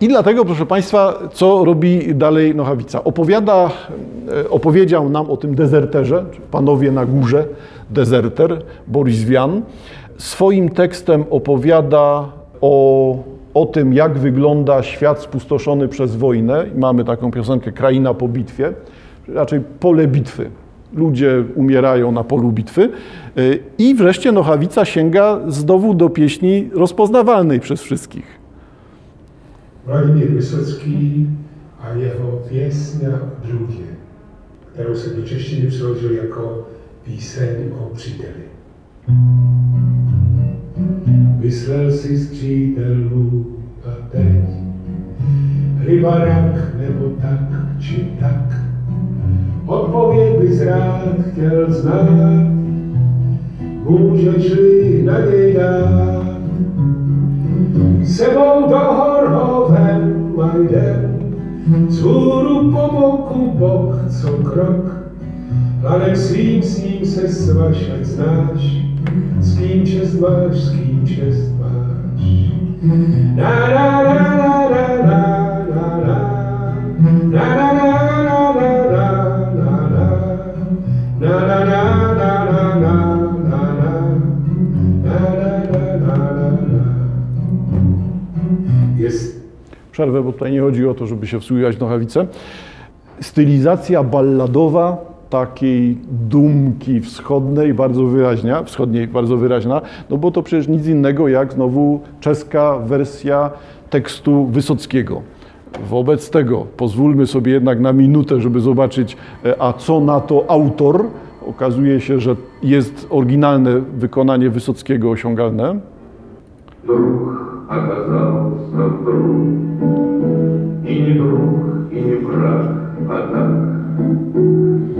I dlatego, proszę Państwa, co robi dalej Nochawica? Opowiada, e, opowiedział nam o tym dezerterze, panowie na górze, dezerter, Boris Wian. Swoim tekstem opowiada o, o tym, jak wygląda świat spustoszony przez wojnę. Mamy taką piosenkę Kraina po bitwie, raczej pole bitwy. Ludzie umierają na polu bitwy. E, I wreszcie Nochawica sięga znowu do pieśni rozpoznawalnej przez wszystkich. Vladimír Vysocki a jeho pěsně Břůdě, kterou se do češtiny přeložil jako píseň o příteli. Vyslel si z přítelů a teď rybarák nebo tak či tak. Odpověď bys rád chtěl znát, můžeš-li na něj dát. Sebou do hor a jdem, vzhůru po boku bok co krok. Hladem svým s ním se svaž, ať znáš, s kým čest máš, s kým čest máš. Na na na na przerwę, bo tutaj nie chodzi o to, żeby się wsłuchiwać w nochawicę. Stylizacja balladowa takiej dumki wschodniej bardzo wyraźna, wschodniej bardzo wyraźna, no bo to przecież nic innego jak znowu czeska wersja tekstu Wysockiego. Wobec tego pozwólmy sobie jednak na minutę, żeby zobaczyć, e, a co na to autor. Okazuje się, że jest oryginalne wykonanie Wysockiego osiągalne. Ruch. Оказался вдруг, и не друг, и не враг, а так.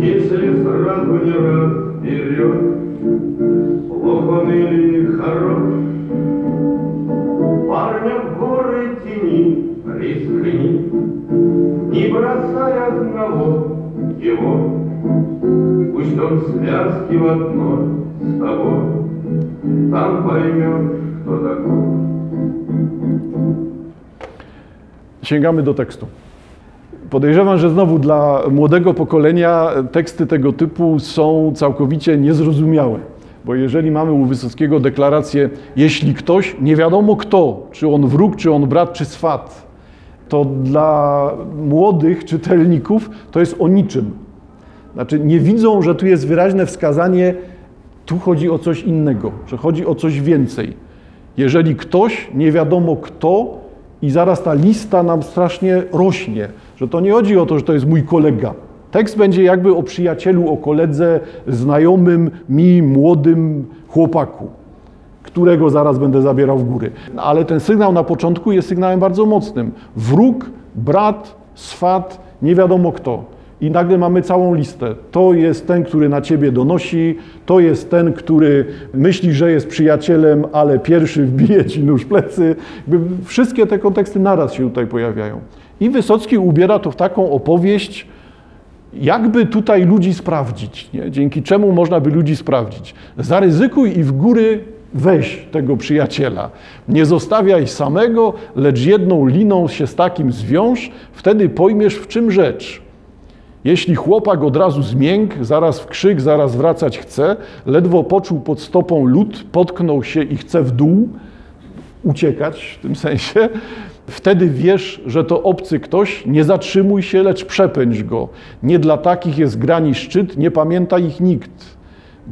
Если сразу не разберет, плох он или хорош, парня в горы тени рискни, не бросай одного его, пусть он связки в одно с тобой, там поймешь, кто такой. Sięgamy do tekstu. Podejrzewam, że znowu dla młodego pokolenia teksty tego typu są całkowicie niezrozumiałe. Bo jeżeli mamy u Wysockiego deklarację, jeśli ktoś, nie wiadomo kto, czy on wróg, czy on brat, czy swat, to dla młodych czytelników to jest o niczym. Znaczy nie widzą, że tu jest wyraźne wskazanie, tu chodzi o coś innego, że chodzi o coś więcej. Jeżeli ktoś, nie wiadomo kto, i zaraz ta lista nam strasznie rośnie, że to nie chodzi o to, że to jest mój kolega. Tekst będzie jakby o przyjacielu, o koledze, znajomym mi, młodym chłopaku, którego zaraz będę zabierał w góry. Ale ten sygnał na początku jest sygnałem bardzo mocnym. Wróg, brat, swat, nie wiadomo kto. I nagle mamy całą listę. To jest ten, który na ciebie donosi, to jest ten, który myśli, że jest przyjacielem, ale pierwszy wbije ci nóż plecy. Wszystkie te konteksty naraz się tutaj pojawiają. I Wysocki ubiera to w taką opowieść, jakby tutaj ludzi sprawdzić, nie? dzięki czemu można by ludzi sprawdzić. Zaryzykuj i w góry weź tego przyjaciela. Nie zostawiaj samego, lecz jedną liną się z takim zwiąż, wtedy pojmiesz w czym rzecz. Jeśli chłopak od razu zmiękł, zaraz w krzyk, zaraz wracać chce, ledwo poczuł pod stopą lód, potknął się i chce w dół uciekać w tym sensie, wtedy wiesz, że to obcy ktoś, nie zatrzymuj się, lecz przepędź go. Nie dla takich jest grani szczyt, nie pamięta ich nikt.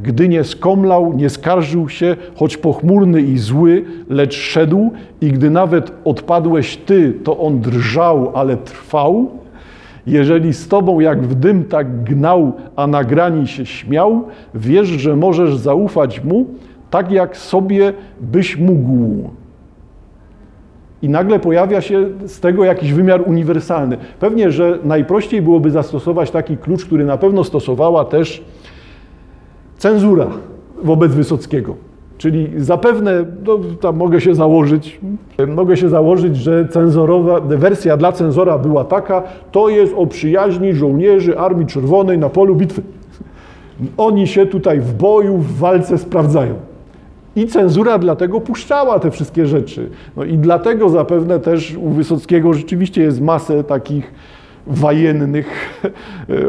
Gdy nie skomlał, nie skarżył się, choć pochmurny i zły, lecz szedł, i gdy nawet odpadłeś ty, to on drżał, ale trwał. Jeżeli z tobą jak w dym tak gnał, a na grani się śmiał, wiesz, że możesz zaufać mu, tak jak sobie byś mógł. I nagle pojawia się z tego jakiś wymiar uniwersalny. Pewnie, że najprościej byłoby zastosować taki klucz, który na pewno stosowała też cenzura wobec Wysockiego. Czyli zapewne, no, tam mogę się założyć, mogę się założyć, że cenzorowa, wersja dla cenzora była taka, to jest o przyjaźni żołnierzy Armii Czerwonej na polu bitwy. Oni się tutaj w boju, w walce sprawdzają. I cenzura dlatego puszczała te wszystkie rzeczy. No i dlatego zapewne też u Wysockiego rzeczywiście jest masę takich wajennych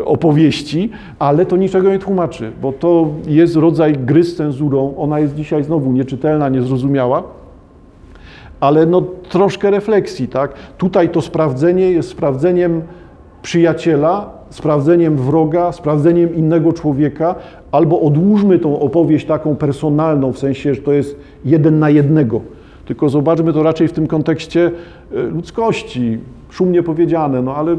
opowieści, ale to niczego nie tłumaczy, bo to jest rodzaj gry z cenzurą. Ona jest dzisiaj znowu nieczytelna, niezrozumiała, ale no troszkę refleksji, tak? Tutaj to sprawdzenie jest sprawdzeniem przyjaciela, sprawdzeniem wroga, sprawdzeniem innego człowieka, albo odłóżmy tą opowieść taką personalną, w sensie, że to jest jeden na jednego. Tylko zobaczmy to raczej w tym kontekście e, ludzkości, szumnie powiedziane, no ale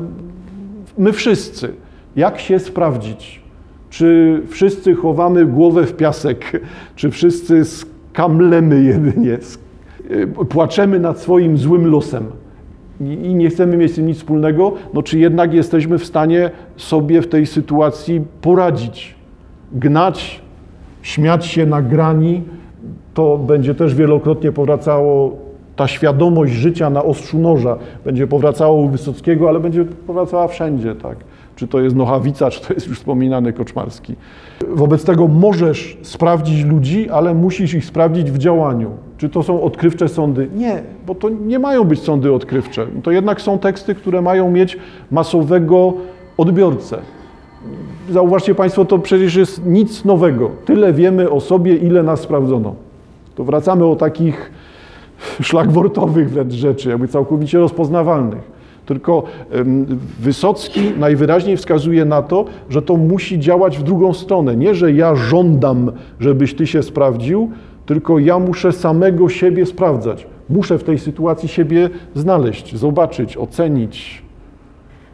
my wszyscy, jak się sprawdzić? Czy wszyscy chowamy głowę w piasek, czy wszyscy skamlemy jedynie, płaczemy nad swoim złym losem. I nie chcemy mieć z tym nic wspólnego, no czy jednak jesteśmy w stanie sobie w tej sytuacji poradzić, gnać, śmiać się na grani, to będzie też wielokrotnie powracało ta świadomość życia na ostrzu noża, będzie powracało u Wysockiego, ale będzie powracała wszędzie, tak. Czy to jest Nochawica, czy to jest już wspominany Koczmarski. Wobec tego możesz sprawdzić ludzi, ale musisz ich sprawdzić w działaniu. Czy to są odkrywcze sądy? Nie, bo to nie mają być sądy odkrywcze. To jednak są teksty, które mają mieć masowego odbiorcę. Zauważcie Państwo, to przecież jest nic nowego. Tyle wiemy o sobie, ile nas sprawdzono. To wracamy o takich szlagwortowych wręcz rzeczy, jakby całkowicie rozpoznawalnych. Tylko Wysocki najwyraźniej wskazuje na to, że to musi działać w drugą stronę. Nie, że ja żądam, żebyś ty się sprawdził, tylko ja muszę samego siebie sprawdzać. Muszę w tej sytuacji siebie znaleźć, zobaczyć, ocenić.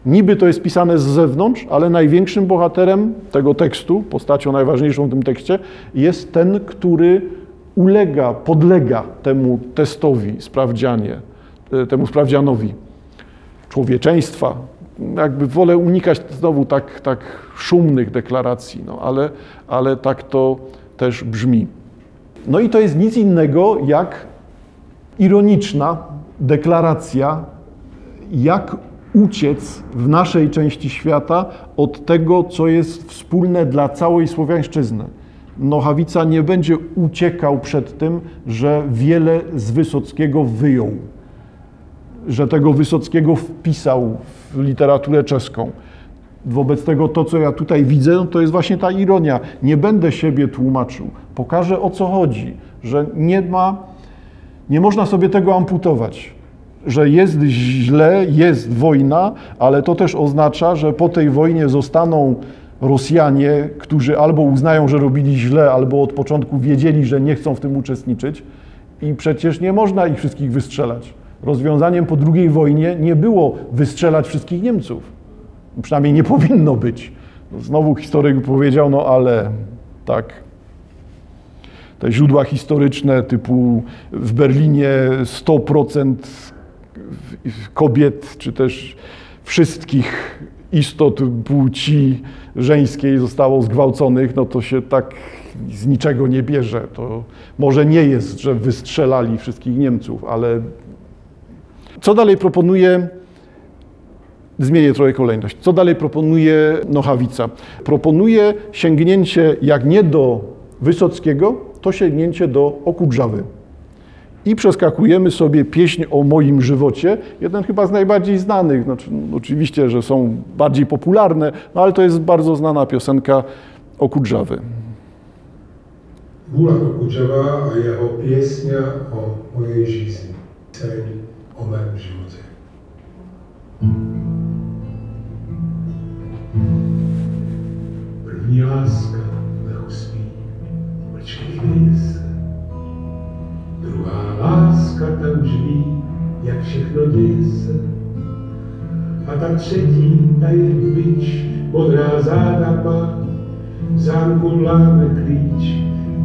Niby to jest pisane z zewnątrz, ale największym bohaterem tego tekstu, postacią najważniejszą w tym tekście, jest ten, który ulega, podlega temu testowi, sprawdzianie, e, temu sprawdzianowi człowieczeństwa. Jakby wolę unikać znowu tak, tak szumnych deklaracji, no, ale, ale tak to też brzmi. No i to jest nic innego jak ironiczna deklaracja, jak uciec w naszej części świata od tego, co jest wspólne dla całej Słowiańszczyzny. Nochawica nie będzie uciekał przed tym, że wiele z Wysockiego wyjął, że tego Wysockiego wpisał w literaturę czeską. Wobec tego to, co ja tutaj widzę, no to jest właśnie ta ironia. Nie będę siebie tłumaczył. Pokażę o co chodzi, że nie ma, nie można sobie tego amputować. Że jest źle, jest wojna, ale to też oznacza, że po tej wojnie zostaną Rosjanie, którzy albo uznają, że robili źle, albo od początku wiedzieli, że nie chcą w tym uczestniczyć. I przecież nie można ich wszystkich wystrzelać. Rozwiązaniem po II wojnie nie było wystrzelać wszystkich Niemców Przynajmniej nie powinno być. Znowu historyk powiedział, no ale tak. Te źródła historyczne typu w Berlinie 100% kobiet, czy też wszystkich istot płci żeńskiej zostało zgwałconych, no to się tak z niczego nie bierze. To może nie jest, że wystrzelali wszystkich Niemców, ale co dalej proponuje Zmienię trochę kolejność. Co dalej proponuje Nochawica? Proponuje sięgnięcie, jak nie do Wysockiego, to sięgnięcie do Okudrzawy. I przeskakujemy sobie pieśń o moim żywocie, jeden chyba z najbardziej znanych, znaczy, oczywiście, że są bardziej popularne, no ale to jest bardzo znana piosenka Okudrzawy. Była Okudrzawa, a jeho pieśnia o mojej życiu, o moim żywocie. První jak všechno děje se. A ta třetí, ta je byč, modrá záda má, v zámku láme klíč,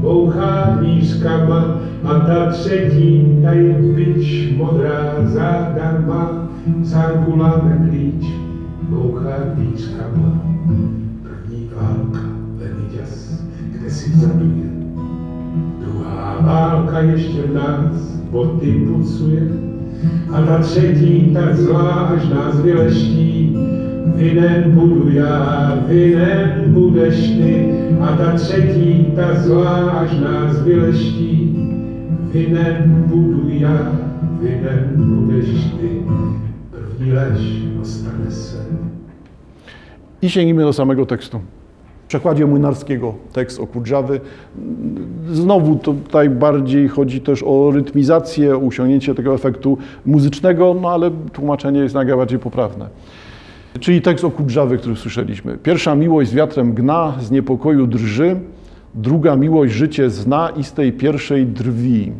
bouchá dvířkama. A ta třetí, ta je byč, modrá záda má, v zámku láme klíč, bouchá dvířkama. První válka, Leniděs, kde si vzaduje. Druhá válka ještě v nás boty pucuje. A ta třetí tak zlá, až nás vyleští. Vinen budu já, vinen budeš ty. A ta třetí tak zlá, až nás vyleští. Winem buduj ja, winem budeš ty, první lež ostane se. I sięgnijmy do samego tekstu. Przekładzie Młynarskiego tekst o Kudrzawy. Znowu tutaj bardziej chodzi też o rytmizację, o osiągnięcie tego efektu muzycznego, no ale tłumaczenie jest najbardziej poprawne. Czyli tekst o Kudrzawy, który słyszeliśmy. Pierwsza miłość z wiatrem gna, z niepokoju drży, druga miłość życie zna i z tej pierwszej drwi.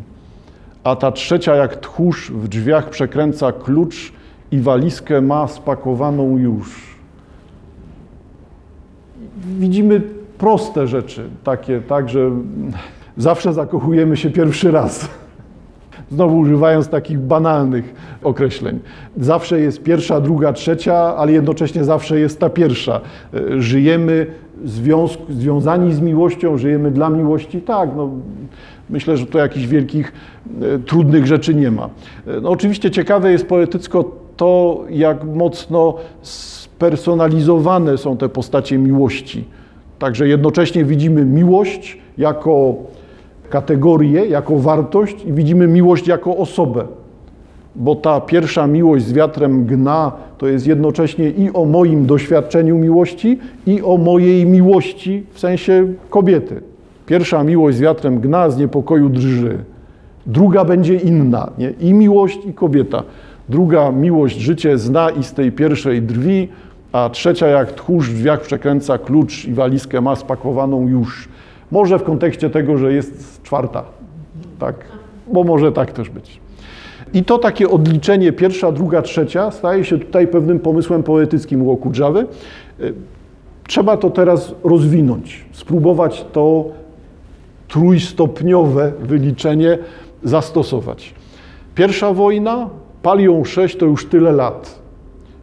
A ta trzecia jak tchórz w drzwiach przekręca klucz i walizkę ma spakowaną już widzimy proste rzeczy, takie, tak, że zawsze zakochujemy się pierwszy raz. Znowu używając takich banalnych określeń. Zawsze jest pierwsza, druga, trzecia, ale jednocześnie zawsze jest ta pierwsza. Żyjemy związku, związani z miłością, żyjemy dla miłości. Tak, no, myślę, że tu jakichś wielkich, e, trudnych rzeczy nie ma. E, no, oczywiście ciekawe jest poetycko to, jak mocno spersonalizowane są te postacie miłości. Także jednocześnie widzimy miłość jako kategorię, jako wartość i widzimy miłość jako osobę. Bo ta pierwsza miłość z wiatrem gna to jest jednocześnie i o moim doświadczeniu miłości, i o mojej miłości w sensie kobiety. Pierwsza miłość z wiatrem gna, z niepokoju drży. Druga będzie inna, nie? i miłość, i kobieta. Druga miłość życie zna i z tej pierwszej drwi, a trzecia jak tchórz w drzwiach przekręca klucz i walizkę ma spakowaną już. Może w kontekście tego, że jest czwarta, tak? Bo może tak też być. I to takie odliczenie pierwsza, druga, trzecia staje się tutaj pewnym pomysłem poetyckim u Okudżawy. Trzeba to teraz rozwinąć, spróbować to trójstopniowe wyliczenie zastosować. Pierwsza wojna, Palią 6 to już tyle lat.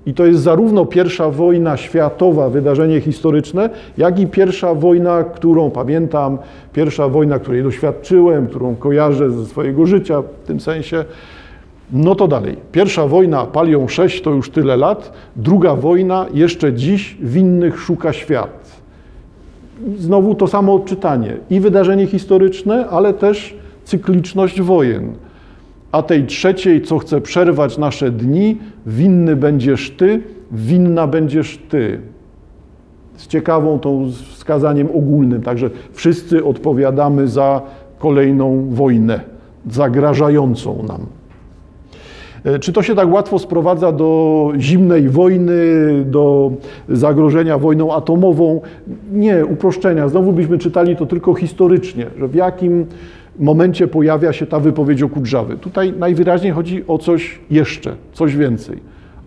I to jest zarówno pierwsza wojna światowa, wydarzenie historyczne, jak i pierwsza wojna, którą pamiętam, pierwsza wojna, której doświadczyłem, którą kojarzę ze swojego życia w tym sensie. No to dalej. Pierwsza wojna Palią 6 to już tyle lat, druga wojna jeszcze dziś winnych szuka świat. Znowu to samo odczytanie. I wydarzenie historyczne, ale też cykliczność wojen a tej trzeciej, co chce przerwać nasze dni, winny będziesz Ty, winna będziesz Ty. Z ciekawą tą wskazaniem ogólnym, także wszyscy odpowiadamy za kolejną wojnę, zagrażającą nam. E, czy to się tak łatwo sprowadza do zimnej wojny, do zagrożenia wojną atomową? Nie, uproszczenia. Znowu byśmy czytali to tylko historycznie, że w jakim momencie pojawia się ta wypowiedź o Kudrzawy. Tutaj najwyraźniej chodzi o coś jeszcze, coś więcej.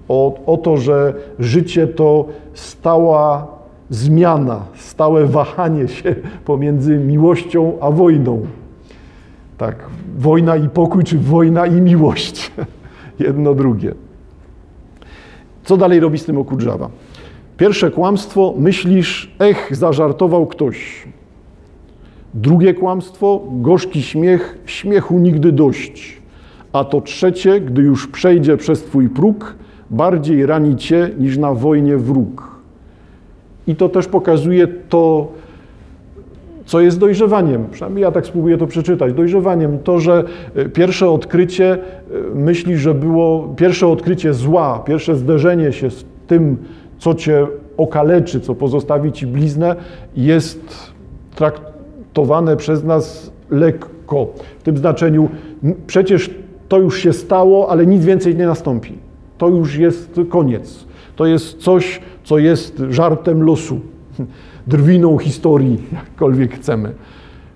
O, o to, że życie to stała zmiana, stałe wahanie się pomiędzy miłością a wojną. Tak, wojna i pokój, czy wojna i miłość. Jedno drugie. Co dalej robi z tym Okudrzawa? Pierwsze kłamstwo, myślisz, ech, zażartował ktoś. Drugie kłamstwo, gorzki śmiech, śmiechu nigdy dość. A to trzecie, gdy już przejdzie przez Twój próg, bardziej rani Cię niż na wojnie wróg. I to też pokazuje to, co jest dojrzewaniem. Przynajmniej ja tak spróbuję to przeczytać. Dojrzewaniem to, że e, pierwsze odkrycie e, myśli, że było pierwsze odkrycie zła, pierwsze zderzenie się z tym, co cię okaleczy, co pozostawi ci bliznę, jest trakt traktowane przez nas lekko. W tym znaczeniu, przecież to już się stało, ale nic więcej nie nastąpi. To już jest koniec. To jest coś, co jest żartem losu, drwiną historii, jakkolwiek chcemy.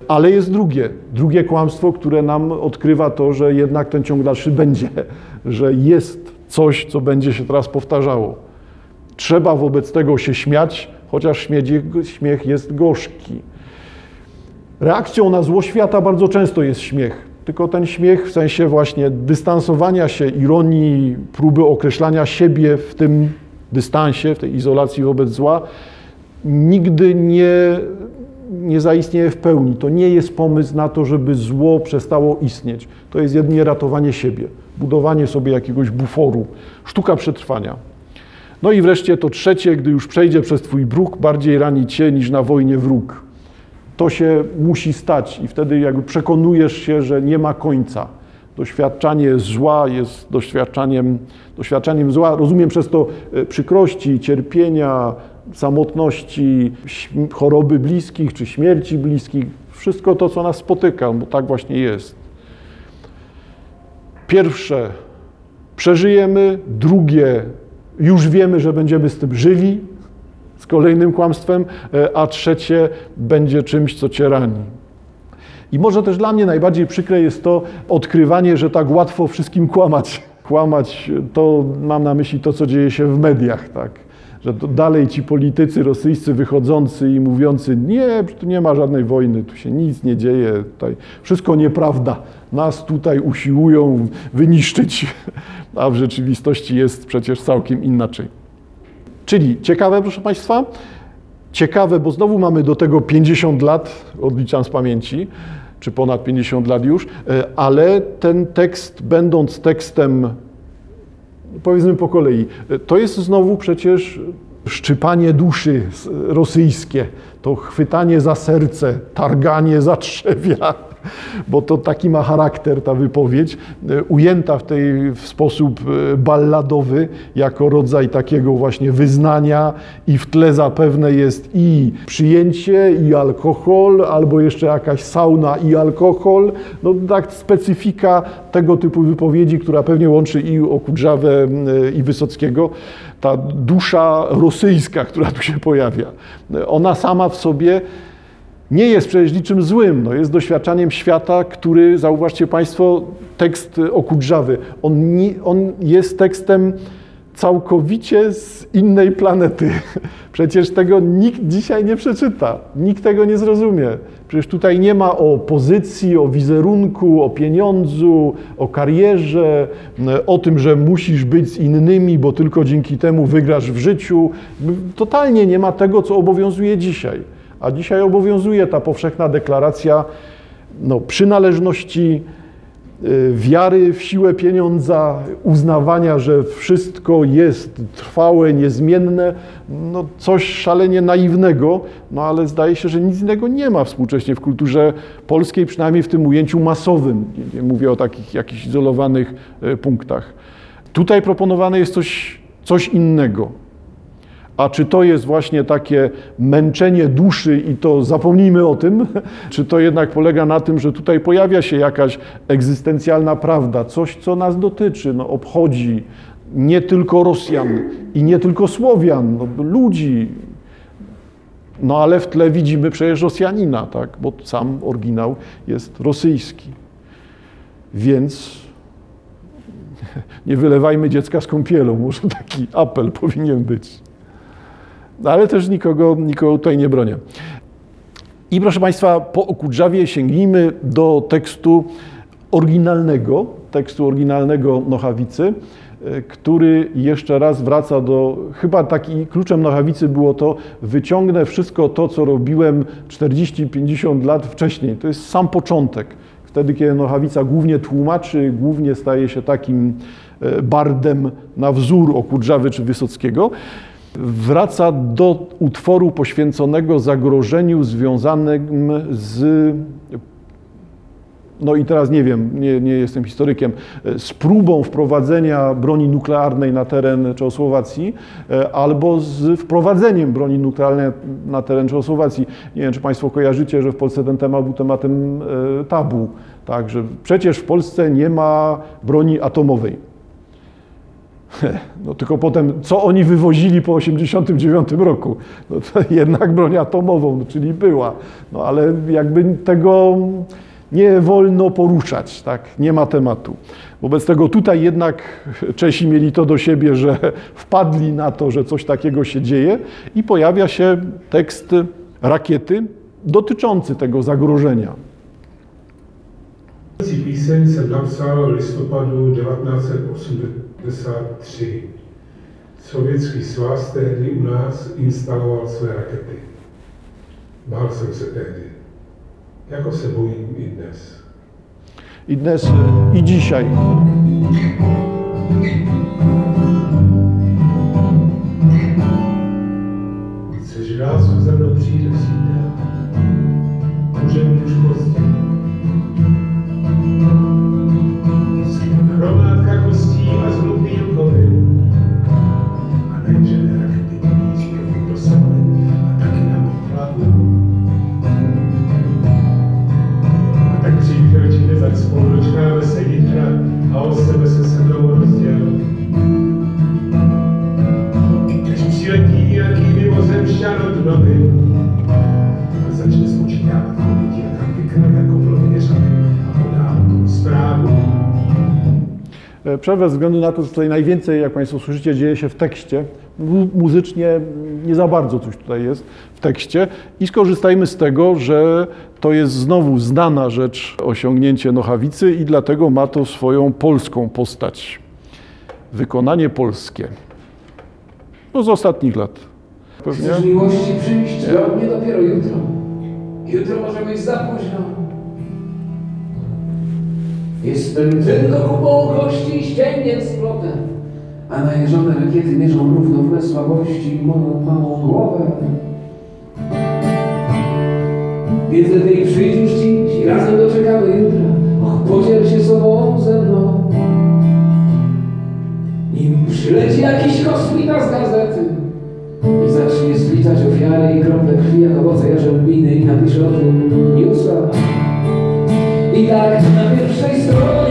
Ale jest drugie, drugie kłamstwo, które nam odkrywa to, że jednak ten ciąg dalszy będzie, że jest coś, co będzie się teraz powtarzało. Trzeba wobec tego się śmiać, chociaż śmiech jest gorzki. Reakcją na zło świata bardzo często jest śmiech. Tylko ten śmiech w sensie właśnie dystansowania się, ironii, próby określania siebie w tym dystansie, w tej izolacji wobec zła, nigdy nie, nie zaistnieje w pełni. To nie jest pomysł na to, żeby zło przestało istnieć. To jest jedynie ratowanie siebie, budowanie sobie jakiegoś buforu, sztuka przetrwania. No i wreszcie to trzecie, gdy już przejdzie przez Twój bruk, bardziej rani Cię niż na wojnie wróg. To się musi stać i wtedy jakby przekonujesz się, że nie ma końca. Doświadczanie zła jest doświadczaniem, doświadczaniem zła. Rozumiem przez to e, przykrości, cierpienia, samotności, choroby bliskich czy śmierci bliskich. Wszystko to, co nas spotyka, bo tak właśnie jest. Pierwsze, przeżyjemy, drugie, już wiemy, że będziemy z tym żyli, z kolejnym kłamstwem, e, a trzecie będzie czymś, co cię rani. I może też dla mnie najbardziej przykre jest to odkrywanie, że tak łatwo wszystkim kłamać. Kłamać to mam na myśli to, co dzieje się w mediach, tak. Że dalej ci politycy rosyjscy wychodzący i mówiący, nie, tu nie ma żadnej wojny, tu się nic nie dzieje, tutaj wszystko nieprawda. Nas tutaj usiłują wyniszczyć, a w rzeczywistości jest przecież całkiem inaczej. Czyli ciekawe, proszę Państwa, ciekawe, bo znowu mamy do tego 50 lat, odliczam z pamięci, czy ponad 50 lat już, e, ale ten tekst, będąc tekstem, powiedzmy po kolei, e, to jest znowu przecież szczypanie duszy rosyjskie, to chwytanie za serce, targanie za trzewia, bo to taki ma charakter ta wypowiedź, e, ujęta w tej w sposób e, balladowy, jako rodzaj takiego właśnie wyznania i w tle zapewne jest i przyjęcie, i alkohol, albo jeszcze jakaś sauna i alkohol. No tak specyfika tego typu wypowiedzi, która pewnie łączy i Okudżawę e, i Wysockiego, ta dusza rosyjska, która tu się pojawia. Ona sama w sobie nie jest przecież niczym złym, no jest doświadczaniem świata, który, zauważcie Państwo, tekst Okudżawy, on, nie, on jest tekstem całkowicie z innej planety. Przecież tego nikt dzisiaj nie przeczyta, nikt tego nie zrozumie. Przecież tutaj nie ma o pozycji, o wizerunku, o pieniądzu, o karierze, o tym, że musisz być z innymi, bo tylko dzięki temu wygrasz w życiu. Totalnie nie ma tego, co obowiązuje dzisiaj. A dzisiaj obowiązuje ta powszechna deklaracja no, przynależności, y, wiary w siłę pieniądza, uznawania, że wszystko jest trwałe, niezmienne, no coś szalenie naiwnego, no ale zdaje się, że nic innego nie ma współcześnie w kulturze polskiej, przynajmniej w tym ujęciu masowym. Nie, nie mówię o takich jakichś izolowanych y, punktach. Tutaj proponowane jest coś, coś innego. A czy to jest właśnie takie męczenie duszy i to zapomnijmy o tym, czy to jednak polega na tym, że tutaj pojawia się jakaś egzystencjalna prawda, coś, co nas dotyczy, no, obchodzi nie tylko Rosjan i nie tylko Słowian, no, ludzi. No ale w tle widzimy przecież Rosjanina, tak? bo sam oryginał jest rosyjski. Więc nie wylewajmy dziecka z kąpielą, może taki apel powinien być. No, ale też nikogo, nikogo tutaj nie bronię. I proszę Państwa, po Okudżawie sięgnijmy do tekstu oryginalnego, tekstu oryginalnego Nochawicy, e, który jeszcze raz wraca do, chyba taki kluczem Nochawicy było to, wyciągnę wszystko to, co robiłem 40-50 lat wcześniej. To jest sam początek. Wtedy, kiedy Nochawica głównie tłumaczy, głównie staje się takim e, bardem na wzór Okudżawy czy Wysockiego, wraca do utworu poświęconego zagrożeniu związanym z. No i teraz nie wiem, nie, nie jestem historykiem, z próbą wprowadzenia broni nuklearnej na teren Czechosłowacji e, albo z wprowadzeniem broni nuklearnej na teren Czechosłowacji. Nie wiem, czy Państwo kojarzycie, że w Polsce ten temat był tematem e, tabu. Tak, że przecież w Polsce nie ma broni atomowej. No tylko potem, co oni wywozili po 1989 roku? No to jednak broń atomową, no, czyli była. No ale jakby tego nie wolno poruszać, tak? Nie ma tematu. Wobec tego tutaj jednak Czesi mieli to do siebie, że wpadli na to, że coś takiego się dzieje i pojawia się tekst rakiety dotyczący tego zagrożenia. Píseň jsem napsal listopadu 1980. 1973. Sovětský svaz tehdy u nás instaloval své rakety. Bál jsem se tehdy. Jako se bojím i dnes. I dnes, eh, i dzisiaj. Chceš rázu za mnou přijde? E, Przerwę ze względu na to, że tutaj najwięcej, jak Państwo słyszycie, dzieje się w tekście. Mu- Muzycznie nie za bardzo coś tutaj jest w tekście i skorzystajmy z tego, że to jest znowu znana rzecz, osiągnięcie Nochawicy i dlatego ma to swoją polską postać. Wykonanie polskie. No z ostatnich lat. Pewnie. Chcesz miłości przyjść do mnie dopiero jutro. Jutro może być za późno. Jestem tylko kupą kości i ścięgiem z plotem, a najeżone rakiety mierzą równo w słabości i moją małą głowę. Więc lepiej przyjdziesz dziś i razem doczekamy jutra. Och, podziel się sobą ze mną. Nim przyleci jakiś kosmita z gazety i zacznie zliczać ofiary i krople krwi jak owoce jarzębiny i napisze o tym newsa. I tak na pierwszej stronie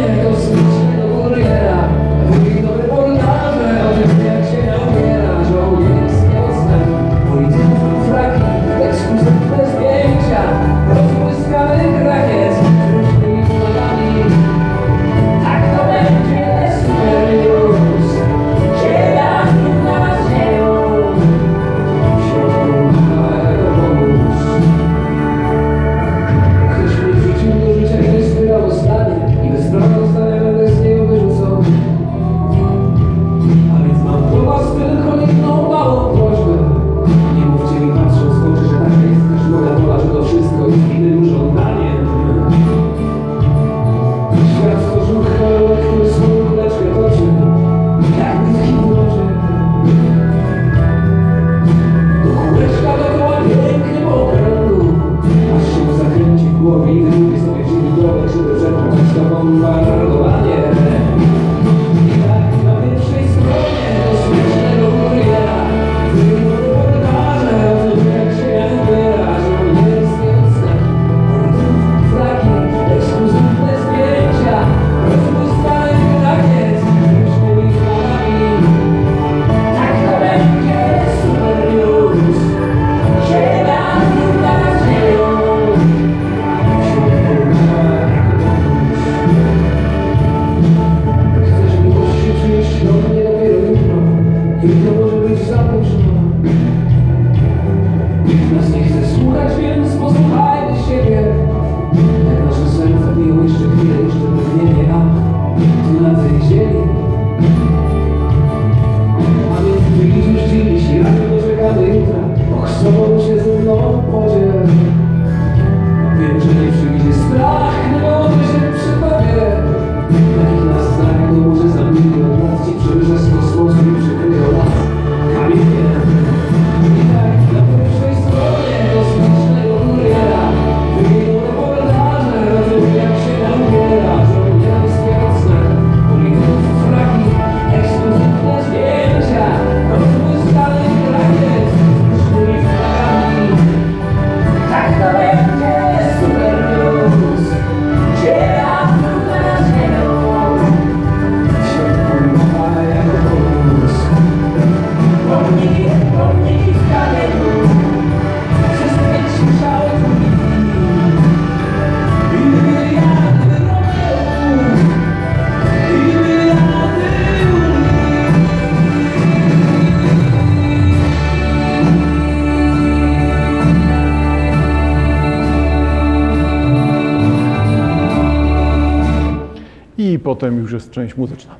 już jest część muzyczna.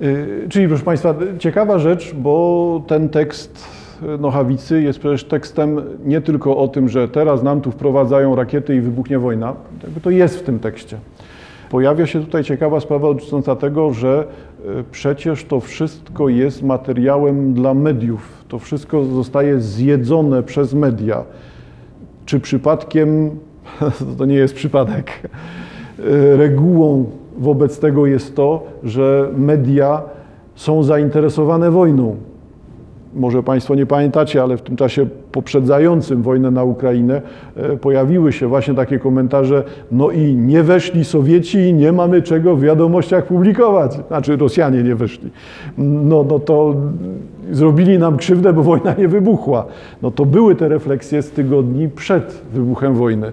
Yy, Czyli proszę Państwa, ciekawa rzecz, bo ten tekst Nochawicy jest przecież tekstem nie tylko o tym, że teraz nam tu wprowadzają rakiety i wybuchnie wojna, to jest w tym tekście. Pojawia się tutaj ciekawa sprawa dotycząca tego, że y, przecież to wszystko jest materiałem dla mediów. To wszystko zostaje zjedzone przez media. Czy przypadkiem, to nie jest przypadek, y, regułą wobec tego jest to, że media są zainteresowane wojną. Może Państwo nie pamiętacie, ale w tym czasie poprzedzającym wojnę na Ukrainę e, pojawiły się właśnie takie komentarze, no i nie weszli Sowieci, nie mamy czego w wiadomościach publikować. Znaczy Rosjanie nie weszli. No, no to zrobili nam krzywdę, bo wojna nie wybuchła. No to były te refleksje z tygodni przed wybuchem wojny.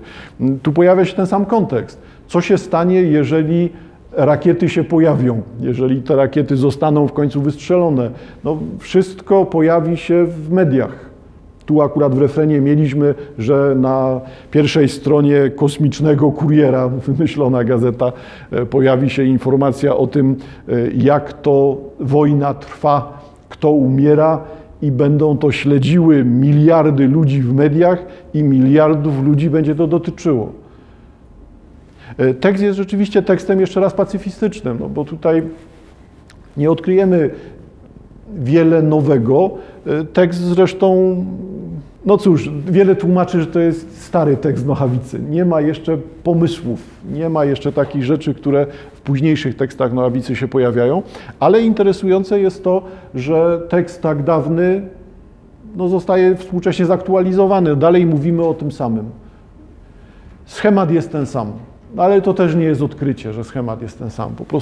Tu pojawia się ten sam kontekst. Co się stanie, jeżeli rakiety się pojawią, jeżeli te rakiety zostaną w końcu wystrzelone. No, wszystko pojawi się w mediach. Tu akurat w refrenie mieliśmy, że na pierwszej stronie kosmicznego kuriera, wymyślona gazeta, e, pojawi się informacja o tym, e, jak to wojna trwa, kto umiera i będą to śledziły miliardy ludzi w mediach i miliardów ludzi będzie to dotyczyło. E, Tekst jest rzeczywiście tekstem jeszcze raz pacyfistycznym, no bo tutaj nie odkryjemy wiele nowego. E, Tekst zresztą, no cóż, wiele tłumaczy, że to jest stary tekst Nochawicy. Nie ma jeszcze pomysłów, nie ma jeszcze takich rzeczy, które w późniejszych tekstach Nochawicy się pojawiają, ale interesujące jest to, że tekst tak dawny no, zostaje współcześnie zaktualizowany. Dalej mówimy o tym samym. Schemat jest ten sam, ale to też nie jest odkrycie, że schemat jest ten sam. Po prostu